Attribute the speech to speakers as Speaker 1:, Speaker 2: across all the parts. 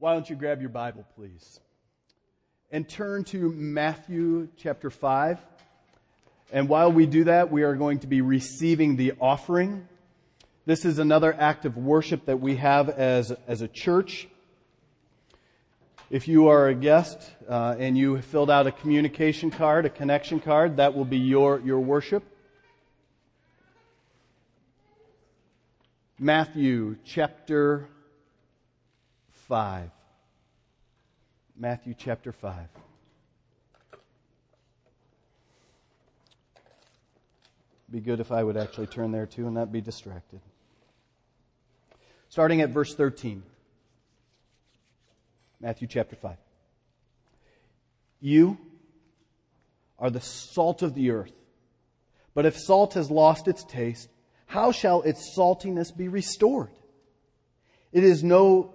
Speaker 1: Why don't you grab your Bible, please? And turn to Matthew chapter 5. And while we do that, we are going to be receiving the offering. This is another act of worship that we have as, as a church. If you are a guest uh, and you filled out a communication card, a connection card, that will be your, your worship. Matthew chapter 5. Matthew chapter 5. Be good if I would actually turn there too and not be distracted. Starting at verse 13. Matthew chapter 5. You are the salt of the earth. But if salt has lost its taste, how shall its saltiness be restored? It is no,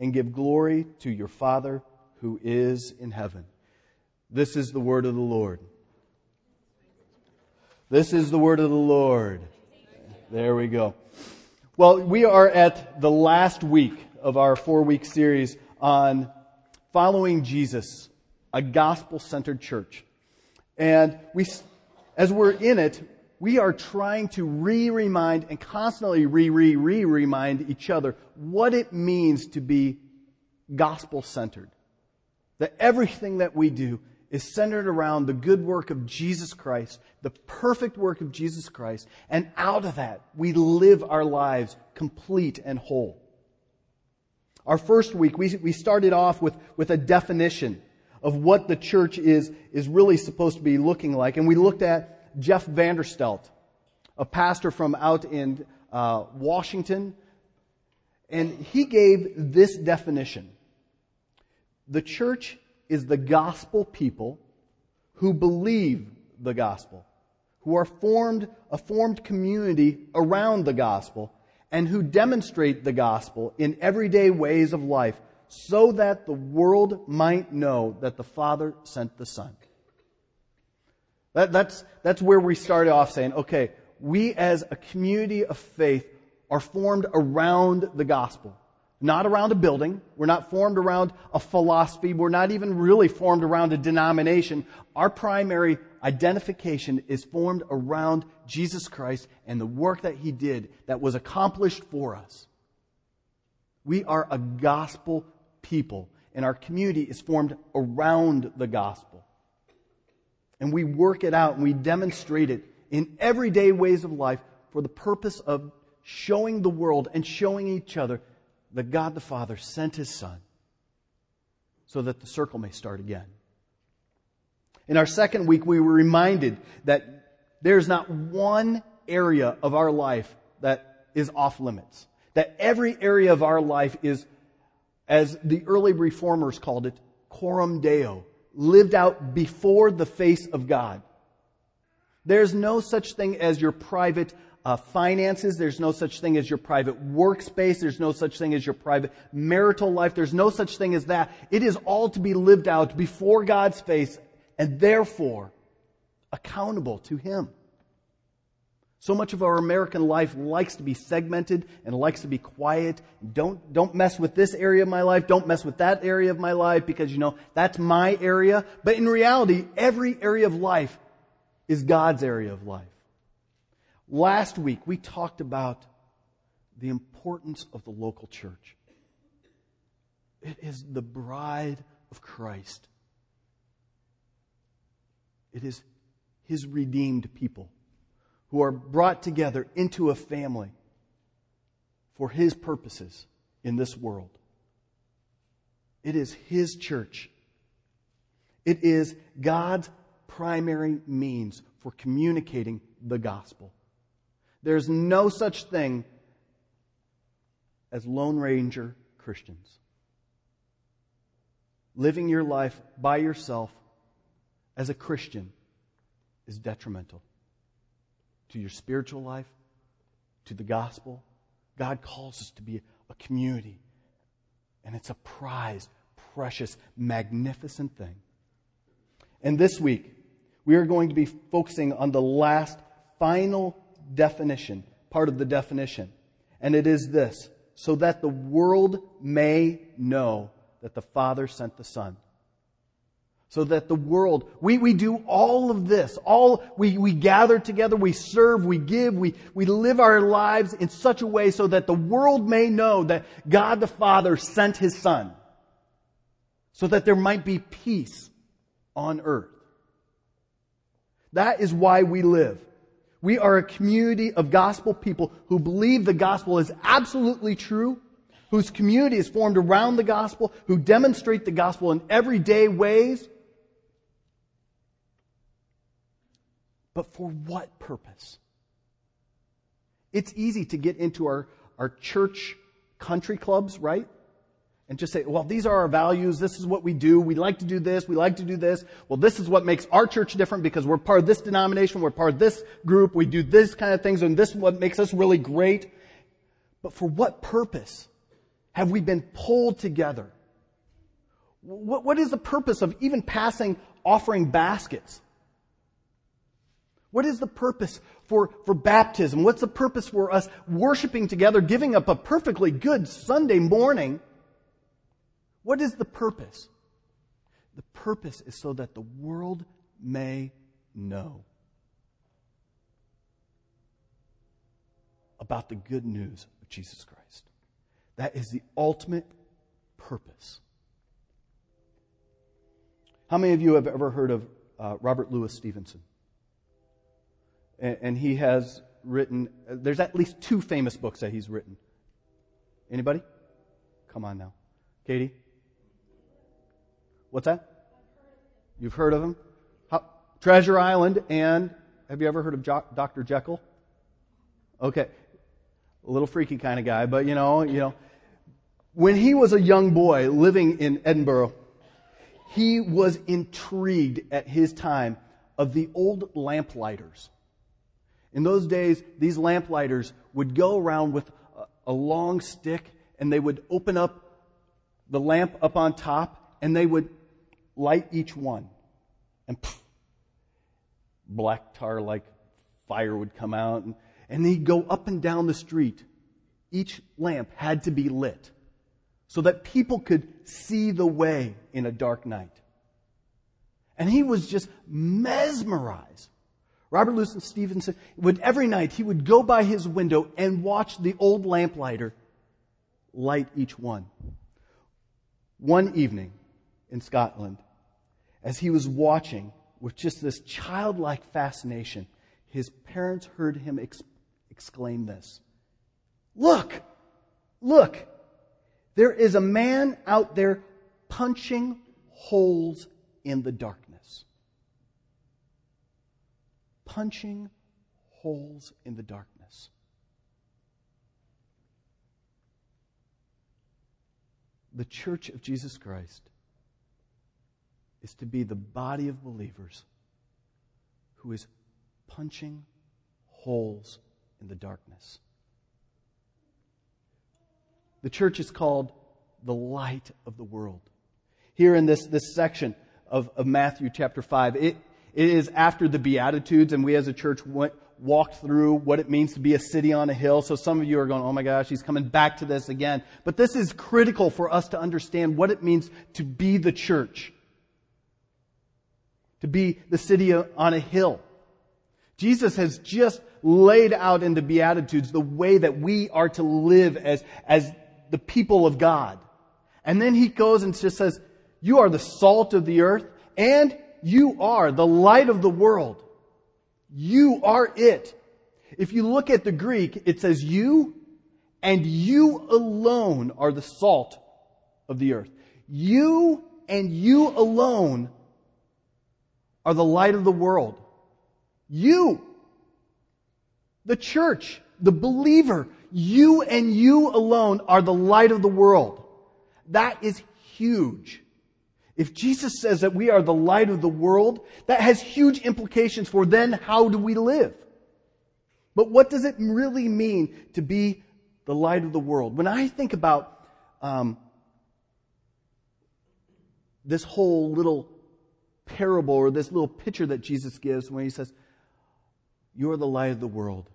Speaker 1: and give glory to your Father who is in heaven. This is the word of the Lord. This is the word of the Lord. There we go. Well, we are at the last week of our four week series on following Jesus, a gospel centered church. And we, as we're in it, we are trying to re-remind and constantly re-re-re-remind each other what it means to be gospel centered. That everything that we do is centered around the good work of Jesus Christ, the perfect work of Jesus Christ, and out of that, we live our lives complete and whole. Our first week, we, we started off with, with a definition of what the church is, is really supposed to be looking like. And we looked at Jeff Vanderstelt, a pastor from out in uh, Washington. And he gave this definition. The church is the gospel people who believe the gospel, who are formed, a formed community around the gospel, and who demonstrate the gospel in everyday ways of life so that the world might know that the Father sent the Son. That, that's, that's where we started off saying, okay, we as a community of faith are formed around the gospel. Not around a building. We're not formed around a philosophy. We're not even really formed around a denomination. Our primary identification is formed around Jesus Christ and the work that He did that was accomplished for us. We are a gospel people, and our community is formed around the gospel. And we work it out and we demonstrate it in everyday ways of life for the purpose of showing the world and showing each other that God the Father sent His Son so that the circle may start again. In our second week, we were reminded that there's not one area of our life that is off limits. That every area of our life is, as the early reformers called it, coram deo, lived out before the face of God. There's no such thing as your private uh, finances. There's no such thing as your private workspace. There's no such thing as your private marital life. There's no such thing as that. It is all to be lived out before God's face and therefore accountable to Him. So much of our American life likes to be segmented and likes to be quiet. Don't, don't mess with this area of my life. Don't mess with that area of my life because, you know, that's my area. But in reality, every area of life is God's area of life. Last week, we talked about the importance of the local church. It is the bride of Christ. It is his redeemed people who are brought together into a family for his purposes in this world. It is his church. It is God's primary means for communicating the gospel. There's no such thing as Lone Ranger Christians. living your life by yourself as a Christian is detrimental to your spiritual life, to the gospel. God calls us to be a community, and it's a prized, precious, magnificent thing. And this week, we are going to be focusing on the last, final definition, part of the definition. And it is this so that the world may know that the Father sent the Son. So that the world, we, we do all of this, all, we, we gather together, we serve, we give, we, we live our lives in such a way so that the world may know that God the Father sent His Son. So that there might be peace on earth. That is why we live. We are a community of gospel people who believe the gospel is absolutely true, whose community is formed around the gospel, who demonstrate the gospel in everyday ways. But for what purpose? It's easy to get into our, our church country clubs, right? and just say, well, these are our values. This is what we do. We like to do this. We like to do this. Well, this is what makes our church different because we're part of this denomination. We're part of this group. We do this kind of things and this is what makes us really great. But for what purpose have we been pulled together? What, what is the purpose of even passing offering baskets? What is the purpose for, for baptism? What's the purpose for us worshiping together, giving up a perfectly good Sunday morning what is the purpose? The purpose is so that the world may know about the good news of Jesus Christ. That is the ultimate purpose. How many of you have ever heard of uh, Robert Louis Stevenson? And, he has written, there's at least two famous books that he's written. Anybody? Come on now. Katie? What's that? You've heard of him? How, Treasure Island and have you ever heard of jo- Dr. Jekyll? Okay. A little freaky kind of guy, but you know, you know, when he was a young boy living in Edinburgh, he was intrigued at his time of the old lamplighters. In those days, these lamplighters would go around with a, long stick and they would open up the lamp up on top and they would light each one. And pff, black tar like fire would come out. And, and he'd go up and down the street. Each lamp had to be lit so that people could see the way in a dark night. And he was just mesmerized. Robert Louis Stevenson would every night he would go by his window and watch the old lamplighter light each one. One evening in Scotland, as he was watching with just this childlike fascination, his parents heard him ex- exclaim this Look! Look! There is a man out there punching holes in the darkness. Punching holes in the darkness. The Church of Jesus Christ is to be the body of believers who is punching holes in the darkness. The church is called the light of the world. Here in this, this section of, of Matthew chapter 5, it, it is after the Beatitudes, and we as a church went, walked through what it means to be a city on a hill. So some of you are going, oh my gosh, he's coming back to this again. But this is critical for us to understand what it means to be the church to be the city on a hill. Jesus has just laid out in the Beatitudes the way that we are to live as, as the people of God. And then he goes and just says, you are the salt of the earth and you are the light of the world. You are it. If you look at the Greek, it says you and you alone are the salt of the earth. You and you alone are the light of the world. You, the church, the believer, you and you alone are the light of the world. That is huge. If Jesus says that we are the light of the world, that has huge implications for then how do we live? But what does it really mean to be the light of the world? When I think about um, this whole little parable or this little picture that Jesus gives when he says, You are the light of the world.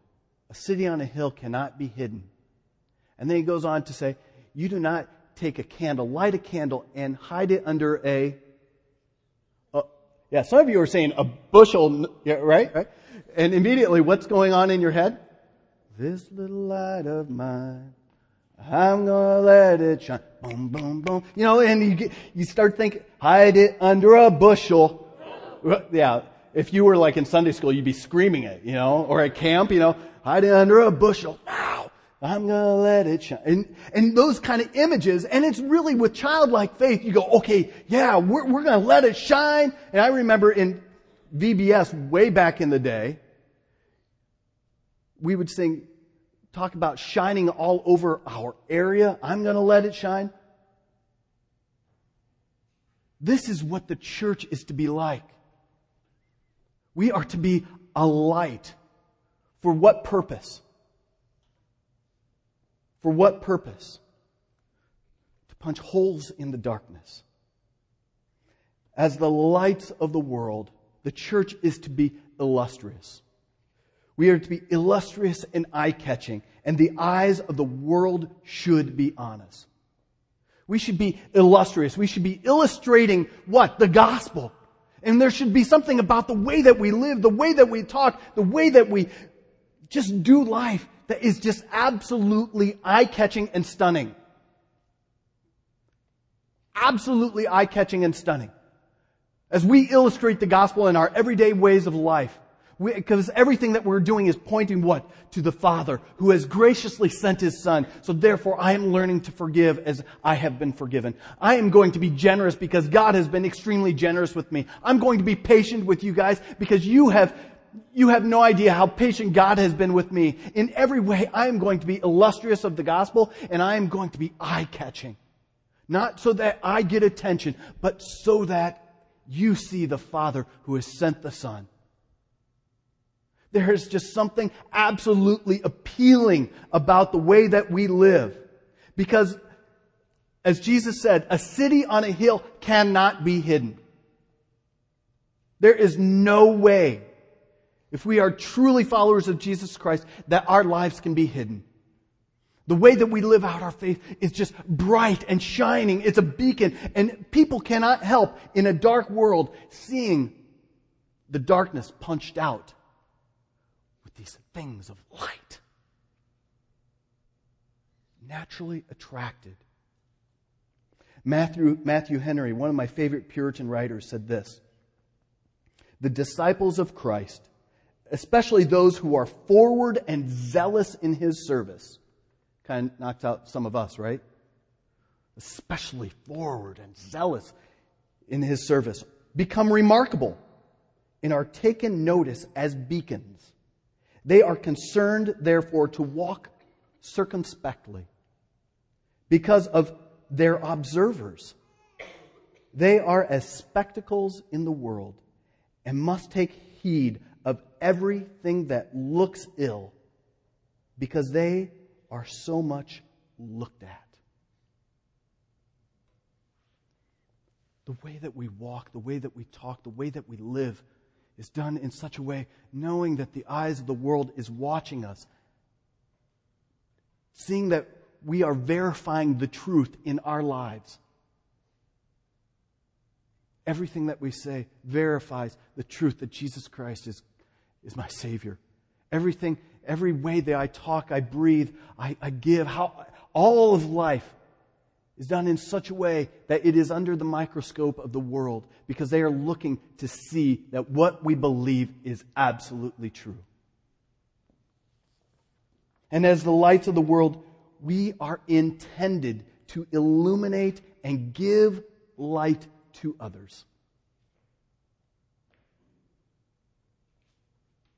Speaker 1: A city on a hill cannot be hidden. And then he goes on to say, You do not take a candle, light a candle, and hide it under a. Uh, yeah, some of you are saying a bushel, yeah, right? right? And immediately, what's going on in your head? This little light of mine, I'm gonna let it shine. Boom, boom, boom. You know, and you get, you start thinking, hide it under a bushel. Yeah, if you were like in Sunday school, you'd be screaming it, you know, or at camp, you know, hide it under a bushel. I'm gonna let it shine. And, and those kind of images, and it's really with childlike faith, you go, okay, yeah, we're, we're gonna let it shine. And I remember in VBS way back in the day, we would sing, talk about shining all over our area. I'm gonna let it shine. This is what the church is to be like. We are to be a light. For what purpose? For what purpose? To punch holes in the darkness. As the lights of the world, the church is to be illustrious. We are to be illustrious and eye catching, and the eyes of the world should be on us. We should be illustrious. We should be illustrating what? The gospel. And there should be something about the way that we live, the way that we talk, the way that we just do life that is just absolutely eye catching and stunning. Absolutely eye catching and stunning. As we illustrate the gospel in our everyday ways of life, because everything that we're doing is pointing what? To the Father who has graciously sent His Son. So therefore I am learning to forgive as I have been forgiven. I am going to be generous because God has been extremely generous with me. I'm going to be patient with you guys because you have you have no idea how patient God has been with me. In every way, I am going to be illustrious of the gospel and I am going to be eye catching. Not so that I get attention, but so that you see the Father who has sent the Son. There is just something absolutely appealing about the way that we live. Because, as Jesus said, a city on a hill cannot be hidden. There is no way if we are truly followers of Jesus Christ, that our lives can be hidden. The way that we live out our faith is just bright and shining. It's a beacon. And people cannot help in a dark world seeing the darkness punched out with these things of light. Naturally attracted. Matthew, Matthew Henry, one of my favorite Puritan writers, said this The disciples of Christ especially those who are forward and zealous in his service. Kind of knocks out some of us, right? Especially forward and zealous in his service. Become remarkable and are taken notice as beacons. They are concerned, therefore, to walk circumspectly because of their observers. They are as spectacles in the world and must take heed of everything that looks ill because they are so much looked at. The way that we walk, the way that we talk, the way that we live is done in such a way knowing that the eyes of the world is watching us, seeing that we are verifying the truth in our lives. Everything that we say verifies the truth that Jesus Christ is is my Savior. Everything, every way that I talk, I breathe, I, I give, how, all of life is done in such a way that it is under the microscope of the world because they are looking to see that what we believe is absolutely true. And as the lights of the world, we are intended to illuminate and give light to others.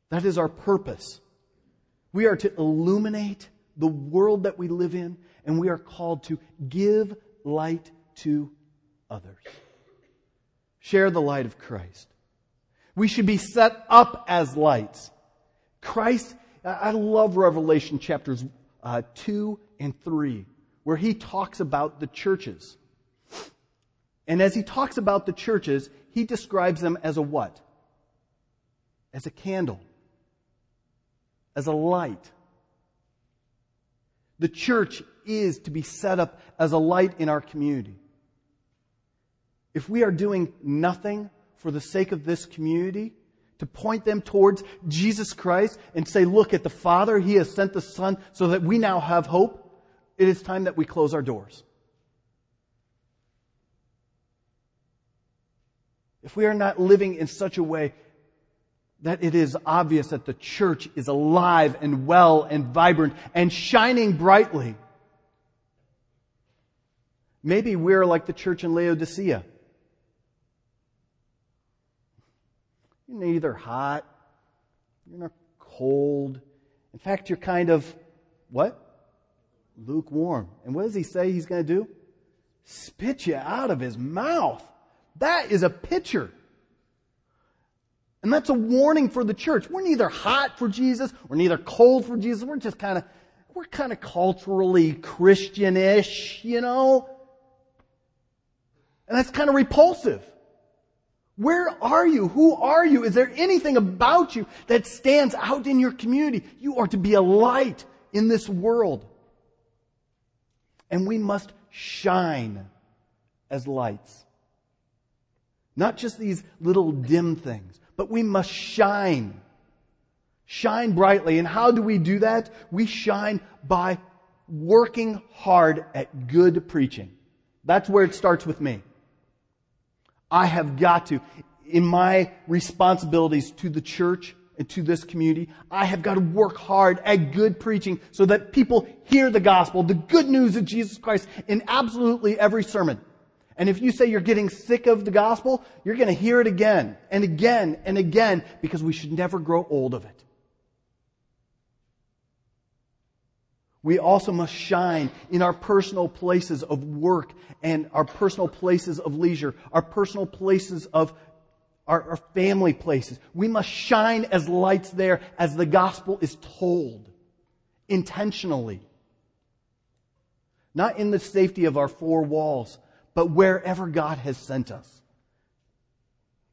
Speaker 1: That is our purpose. We are to illuminate the world that we live in, and we are called to give light to others. share the light of Christ. We should be set up as lights. Christ, I love Revelation chapters uh, 2 and 3, where he talks about the churches. And as he talks about the churches, he describes them as a what? As a candle. As a light. The church is to be set up as a light in our community. If we are doing nothing for the sake of this community, to point them towards Jesus Christ and say, look at the Father, He has sent the Son so that we now have hope, it is time that we close our doors. If we are not living in such a way that it is obvious that the church is alive and well and vibrant and shining brightly, maybe we're like the church in Laodicea You're neither hot, you're not cold. In fact, you're kind of what? Lukewarm. And what does he say he's going to do? Spit you out of his mouth. That is a picture. And that's a warning for the church. We're neither hot for Jesus, we're neither cold for Jesus. We're just kind of, we're kind of culturally Christianish, you know? And that's kind of repulsive. Where are you? Who are you? Is there anything about you that stands out in your community? You are to be a light in this world. And we must shine as lights. Not just these little dim things, but we must shine. Shine brightly. And how do we do that? We shine by working hard at good preaching. That's where it starts with me. I have got to, in my responsibilities to the church and to this community, I have got to work hard at good preaching so that people hear the gospel, the good news of Jesus Christ in absolutely every sermon. And if you say you're getting sick of the gospel, you're going to hear it again and again and again because we should never grow old of it. We also must shine in our personal places of work and our personal places of leisure, our personal places of our, our, family places. We must shine as lights there as the gospel is told intentionally. Not in the safety of our four walls, but wherever God has sent us.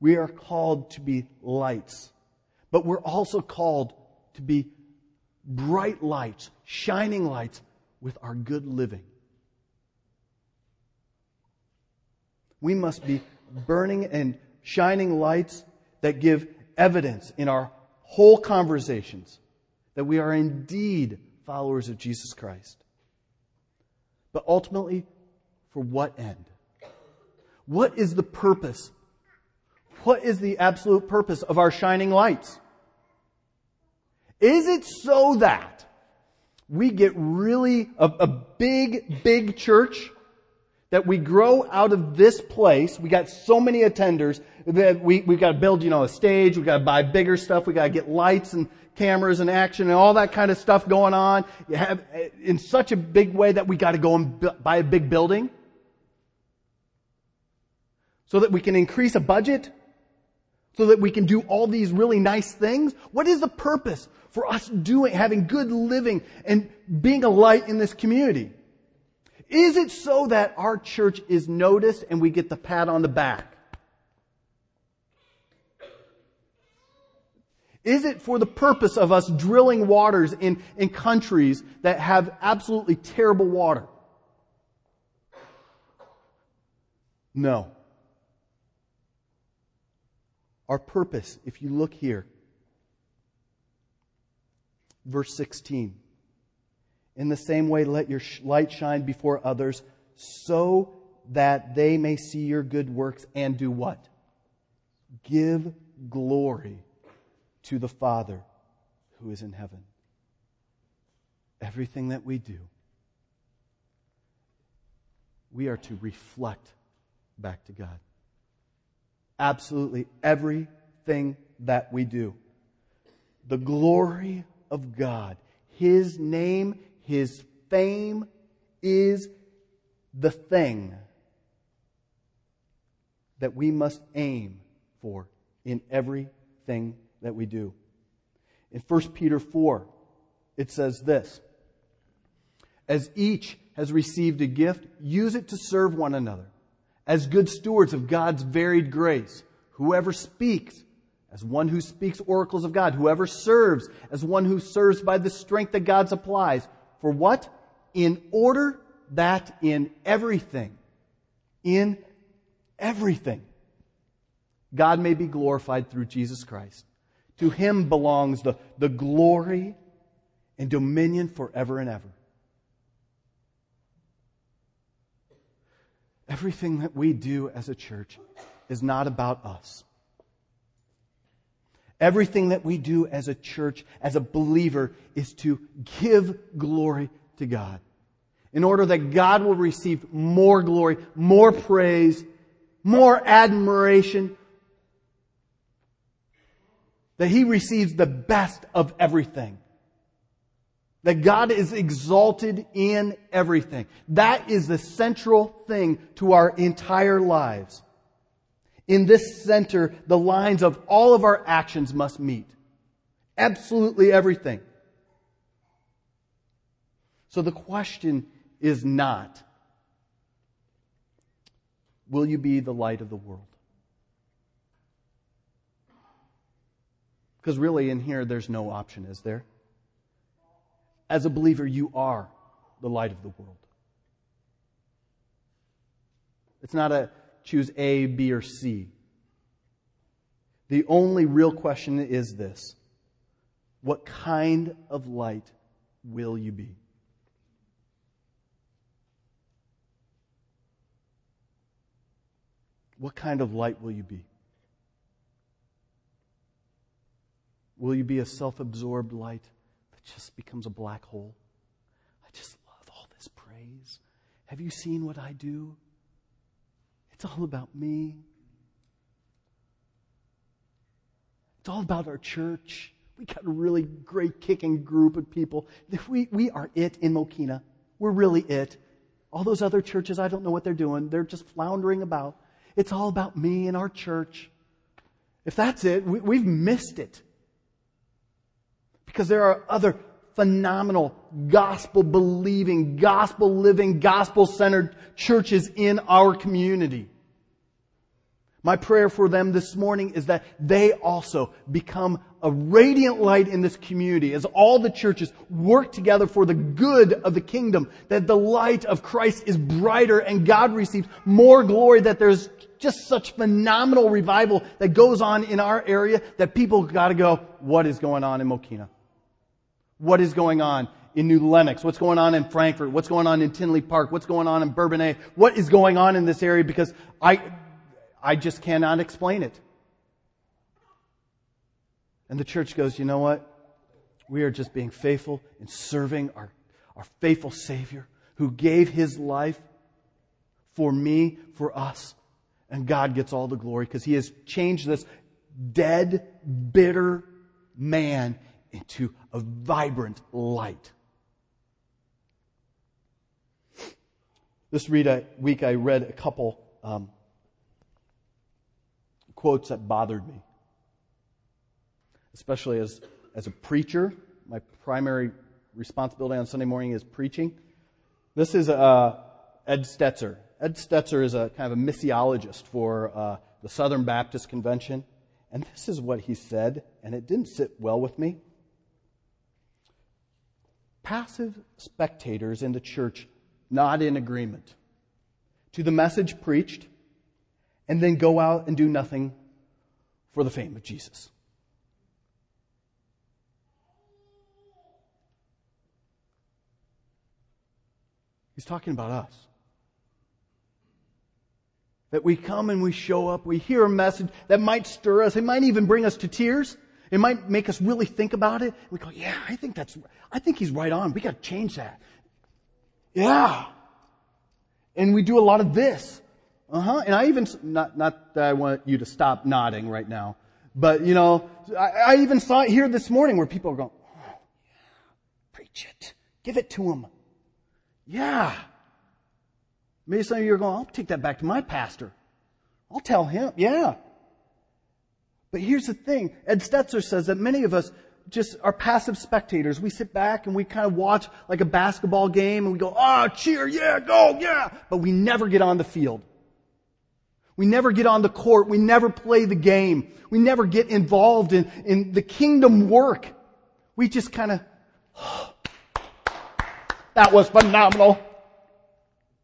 Speaker 1: We are called to be lights, but we're also called to be bright lights, shining lights with our good living. We must be burning and shining lights that give evidence in our whole conversations that we are indeed followers of Jesus Christ. But ultimately, for what end? What is the purpose? What is the absolute purpose of our shining lights? Is it so that we get really a, a big, big church that we grow out of this place. We got so many attenders that we, we got to build, you know, a stage. We got to buy bigger stuff. We got to get lights and cameras and action and all that kind of stuff going on. You have in such a big way that we got to go and buy a big building so that we can increase a budget so that we can do all these really nice things? What is the purpose for us doing, having good living and being a light in this community? Is it so that our church is noticed and we get the pat on the back? Is it for the purpose of us drilling waters in, in countries that have absolutely terrible water? No. Our purpose, if you look here, verse 16. In the same way, let your light shine before others so that they may see your good works and do what? Give glory to the Father who is in heaven. Everything that we do, we are to reflect back to God absolutely everything that we do. The glory of God, His name, His fame is the thing that we must aim for in everything that we do. In 1 Peter 4, it says this As each has received a gift, use it to serve one another. As good stewards of God's varied grace, whoever speaks, as one who speaks oracles of God, whoever serves, as one who serves by the strength that God supplies. For what? In order that in everything, in everything, God may be glorified through Jesus Christ. To him belongs the, the glory and dominion forever and ever. Everything that we do as a church is not about us. Everything that we do as a church, as a believer, is to give glory to God. In order that God will receive more glory, more praise, more admiration, that He receives the best of everything. That God is exalted in everything. That is the central thing to our entire lives. In this center, the lines of all of our actions must meet. Absolutely everything. So the question is not, will you be the light of the world? Because really, in here, there's no option, is there? As a believer, you are the light of the world. It's not a choose A, B, or C. The only real question is this What kind of light will you be? What kind of light will you be? Will you be a self absorbed light just becomes a black hole? I just love all this praise. Have you seen what I do? It's all about me. It's all about our church. We got a really great kicking group of people. We, we are it in Mokena. We're really it. All those other churches, I don't know what they're doing. They're just floundering about. It's all about me and our church. If that's it, we, we've missed it. Because there are other phenomenal gospel believing, gospel living, gospel centered churches in our community. My prayer for them this morning is that they also become a radiant light in this community as all the churches work together for the good of the kingdom, that the light of Christ is brighter and God receives more glory, that there's just such phenomenal revival that goes on in our area that people gotta go, what is going on in Mokena? What is going on in New Lenox? What's going on in Frankfort? What's going on in Tinley Park? What's going on in Bourbonnais? What is going on in this area? Because I, I just cannot explain it. And the church goes, you know what? We are just being faithful in serving our, our faithful Savior who gave his life for me, for us. And God gets all the glory because he has changed this dead, bitter man into a vibrant light. This week I read a couple um, quotes that bothered me, especially as, as a preacher. My primary responsibility on Sunday morning is preaching. This is uh, Ed Stetzer. Ed Stetzer is a kind of a missiologist for uh, the Southern Baptist Convention. And this is what he said, and it didn't sit well with me passive spectators in the church not in agreement to the message preached and then go out and do nothing for the fame of Jesus. He's talking about us. That we come and we show up, we hear a message that might stir us, it might even bring us to tears. It might make us really think about it. We go, yeah, I think that's, I think he's right on. We got to change that. Yeah. And we do a lot of this. Uh huh. And I even, not, not that I want you to stop nodding right now, but you know, I, I even saw it here this morning where people are going, oh, preach it. Give it to him. Yeah. Maybe some of you are going, I'll take that back to my pastor. I'll tell him. Yeah. But here's the thing. Ed Stetzer says that many of us just are passive spectators. We sit back and we kind of watch like a basketball game and we go, ah, cheer, yeah, go, yeah. But we never get on the field. We never get on the court. We never play the game. We never get involved in, in the kingdom work. We just kind of, oh, that was phenomenal.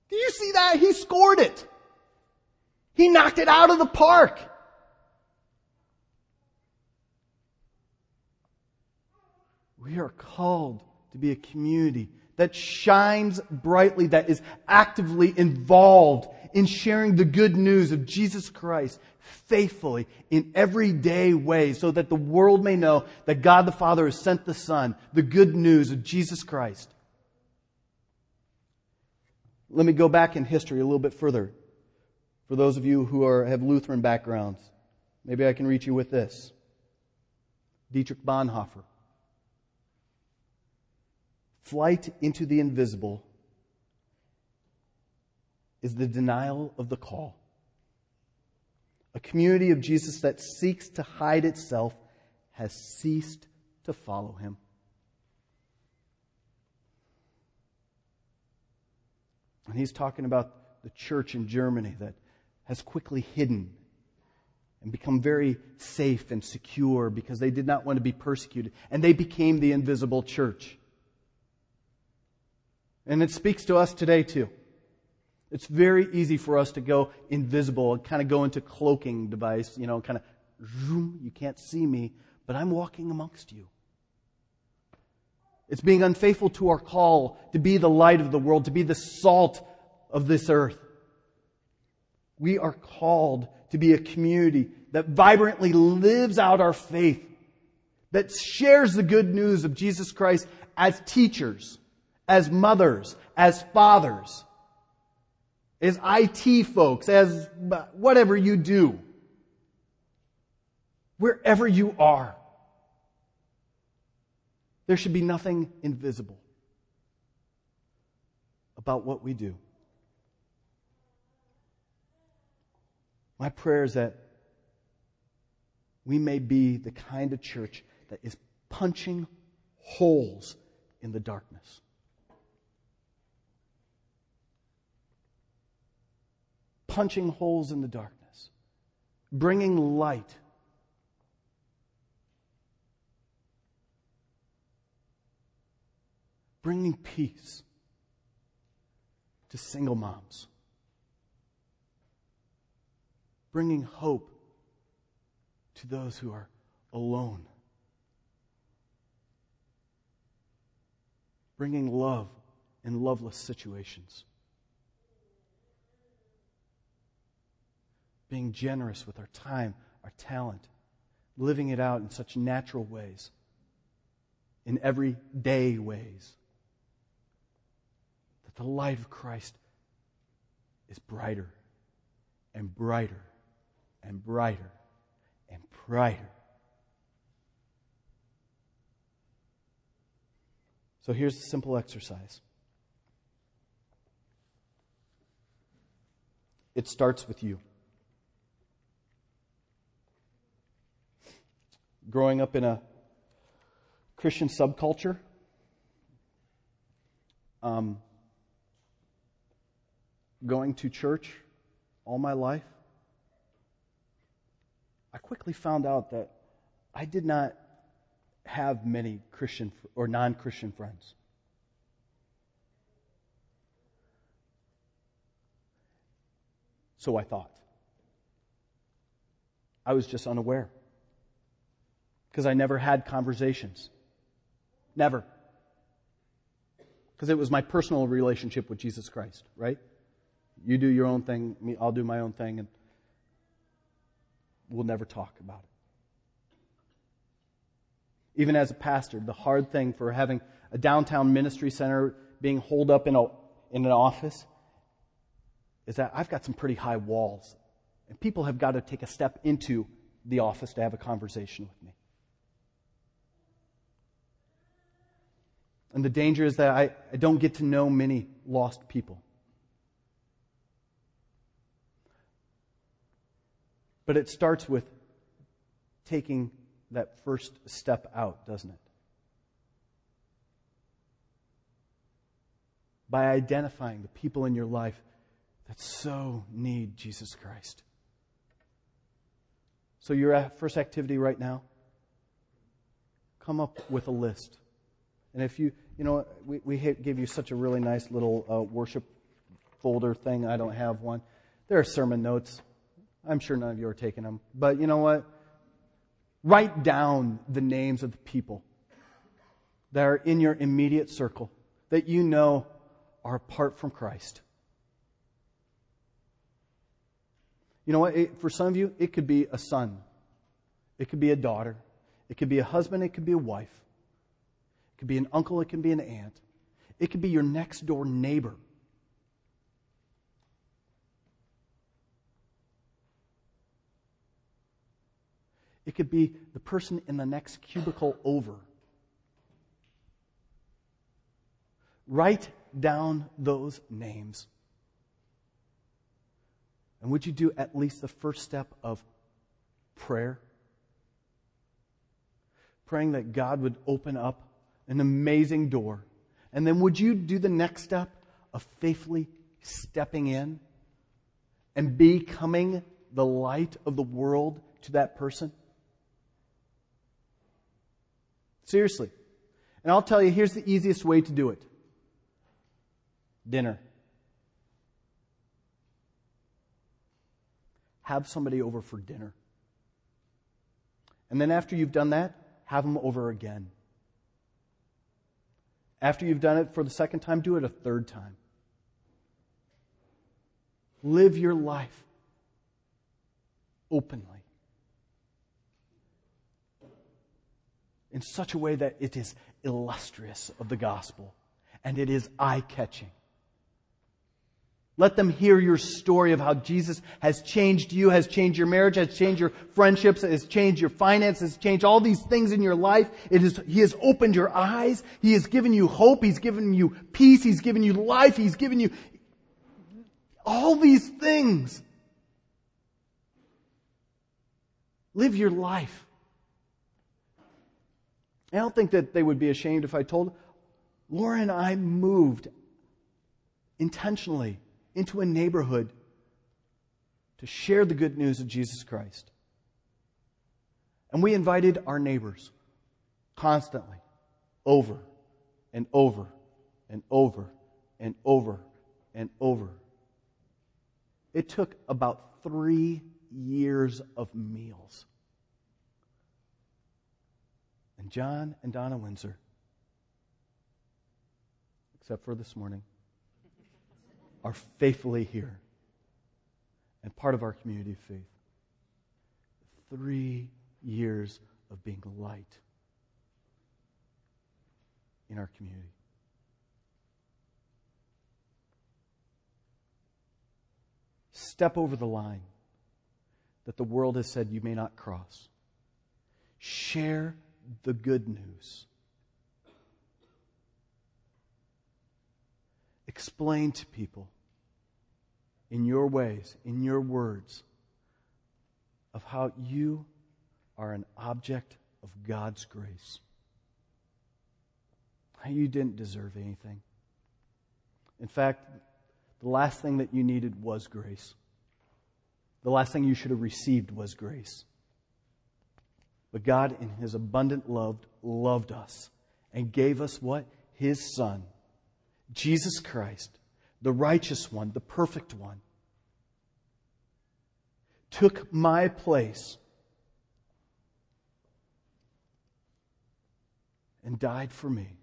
Speaker 1: Do you see that? He scored it. He knocked it out of the park. We are called to be a community that shines brightly, that is actively involved in sharing the good news of Jesus Christ faithfully in everyday ways so that the world may know that God the Father has sent the Son, the good news of Jesus Christ. Let me go back in history a little bit further. For those of you who are, have Lutheran backgrounds, maybe I can reach you with this. Dietrich Bonhoeffer. Flight into the invisible is the denial of the call. A community of Jesus that seeks to hide itself has ceased to follow him. And he's talking about the church in Germany that has quickly hidden and become very safe and secure because they did not want to be persecuted. And they became the invisible church. And it speaks to us today too. It's very easy for us to go invisible and kind of go into cloaking device, you know, kind of zoom, you can't see me, but I'm walking amongst you. It's being unfaithful to our call to be the light of the world, to be the salt of this earth. We are called to be a community that vibrantly lives out our faith, that shares the good news of Jesus Christ as teachers, as mothers, as fathers, as IT folks, as whatever you do. Wherever you are, there should be nothing invisible about what we do. My prayer is that we may be the kind of church that is punching holes in the darkness. Punching holes in the darkness, bringing light. Bringing peace to single moms. Bringing hope to those who are alone. Bringing love in loveless situations. Being generous with our time, our talent, living it out in such natural ways, in everyday ways, that the light of Christ is brighter and brighter and brighter and brighter. So here's a simple exercise. It starts with you. Growing up in a Christian subculture. Um, going to church all my life, I quickly found out that I did not have many Christian or non Christian friends. So I thought. I was just unaware because I never had conversations. Never. Because it was my personal relationship with Jesus Christ, right? You do your own thing, I'll do my own thing, and we'll never talk about it. Even as a pastor, the hard thing for having a downtown ministry center being holed up in, a, in an office is that I've got some pretty high walls. And people have got to take a step into the office to have a conversation with me. And the danger is that I, I don't get to know many lost people. But it starts with taking that first step out, doesn't it? By identifying the people in your life that so need Jesus Christ. So, your first activity right now, come up with a list. And if you, you know, we, we gave you such a really nice little uh, worship folder thing. I don't have one. There are sermon notes. I'm sure none of you are taking them. But you know what? Write down the names of the people that are in your immediate circle that you know are apart from Christ. You know what? It, for some of you, it could be a son, it could be a daughter, it could be a husband, it could be a wife, it could be an uncle, it could be an aunt, it could be your next door neighbor. It could be the person in the next cubicle over. Write down those names. And would you do at least the first step of prayer? Praying that God would open up an amazing door. And then would you do the next step of faithfully stepping in and becoming the light of the world to that person? Seriously. And I'll tell you, here's the easiest way to do it dinner. Have somebody over for dinner. And then after you've done that, have them over again. After you've done it for the second time, do it a third time. Live your life openly. In such a way that it is illustrious of the gospel and it is eye catching. Let them hear your story of how Jesus has changed you, has changed your marriage, has changed your friendships, has changed your finances, has changed all these things in your life. It is, He has opened your eyes. He has given you hope. He's given you peace. He's given you life. He's given you all these things. Live your life. I don't think that they would be ashamed if I told Laura and I moved intentionally into a neighborhood to share the good news of Jesus Christ. And we invited our neighbors constantly over and over and over and over and over. It took about three years of meals. And John and Donna Windsor, except for this morning, are faithfully here and part of our community of faith. Three years of being light in our community. Step over the line that the world has said you may not cross. Share the good news. Explain to people in your ways, in your words, of how you are an object of God's grace. How you didn't deserve anything. In fact, the last thing that you needed was grace. The last thing you should have received was grace. But God, in His abundant love, loved us and gave us what? His Son Jesus Christ, the righteous one, the perfect one, took my place and died for me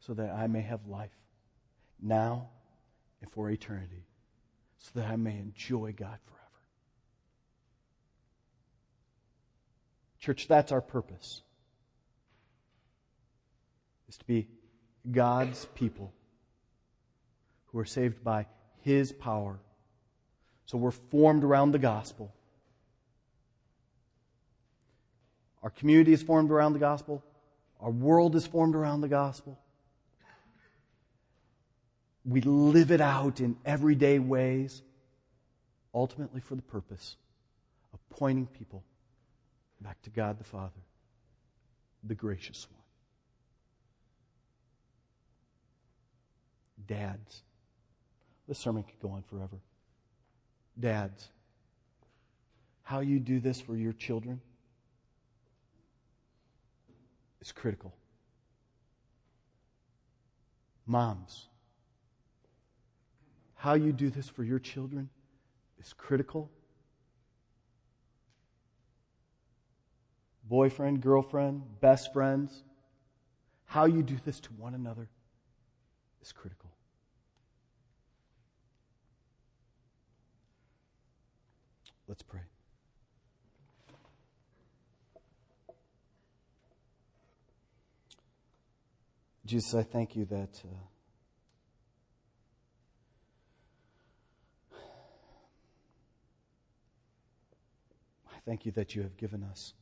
Speaker 1: so that I may have life now and for eternity, so that I may enjoy God forever. Church, that's our purpose. Is to be God's people who are saved by His power. So we're formed around the gospel. Our community is formed around the gospel. Our world is formed around the gospel. We live it out in everyday ways ultimately for the purpose of pointing people back to God the Father, the gracious one. Dads. This sermon could go on forever. Dads, how you do this for your children is critical. Moms, how you do this for your children is critical. Boyfriend, girlfriend, best friends, how you do this to one another is critical. Let's pray. Jesus, I thank you that. Uh, I thank you that you have given us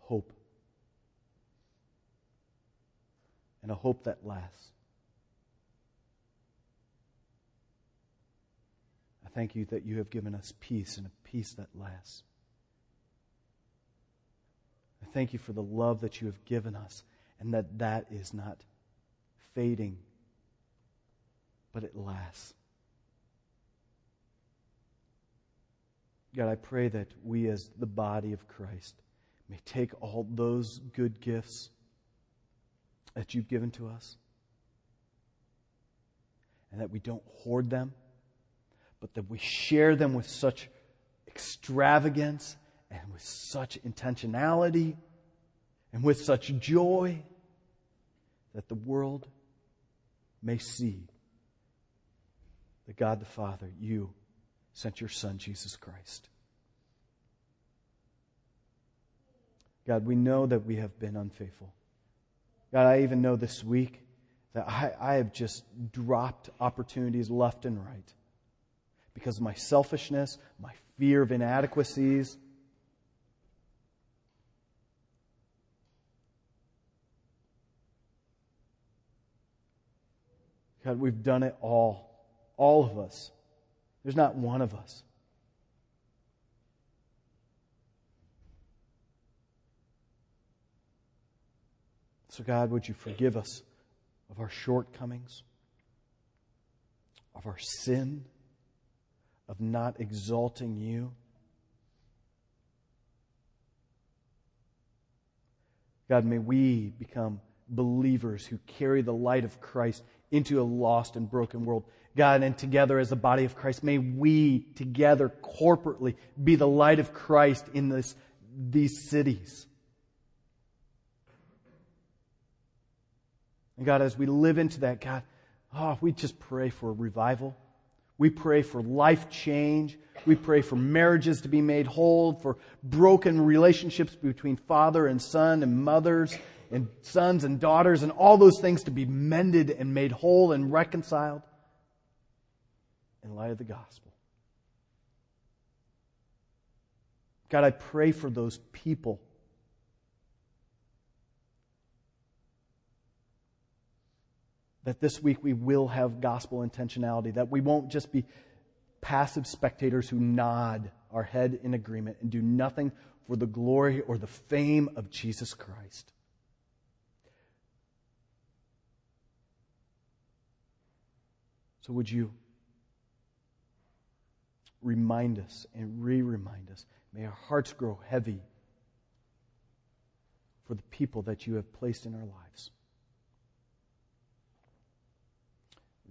Speaker 1: hope. And a hope that lasts. Thank you that you have given us peace and a peace that lasts. I thank you for the love that you have given us and that that is not fading, but it lasts. God, I pray that we as the body of Christ may take all those good gifts that you've given to us and that we don't hoard them but that we share them with such extravagance and with such intentionality and with such joy that the world may see that God the Father, you sent your Son, Jesus Christ. God, we know that we have been unfaithful. God, I even know this week that I, I have just dropped opportunities left and right because of my selfishness, my fear of inadequacies. God, we've done it all. All of us. There's not one of us. So, God, would you forgive us of our shortcomings, of our sin? Of not exalting you. God, may we become believers who carry the light of Christ into a lost and broken world. God, and together as the body of Christ, may we together corporately be the light of Christ in this, these cities. And God, as we live into that, God, oh, we just pray for revival. We pray for life change. We pray for marriages to be made whole, for broken relationships between father and son and mothers and sons and daughters and all those things to be mended and made whole and reconciled in light of the gospel. God, I pray for those people that this week we will have gospel intentionality, that we won't just be passive spectators who nod our head in agreement and do nothing for the glory or the fame of Jesus Christ. So, would you remind us and re remind us? May our hearts grow heavy for the people that you have placed in our lives.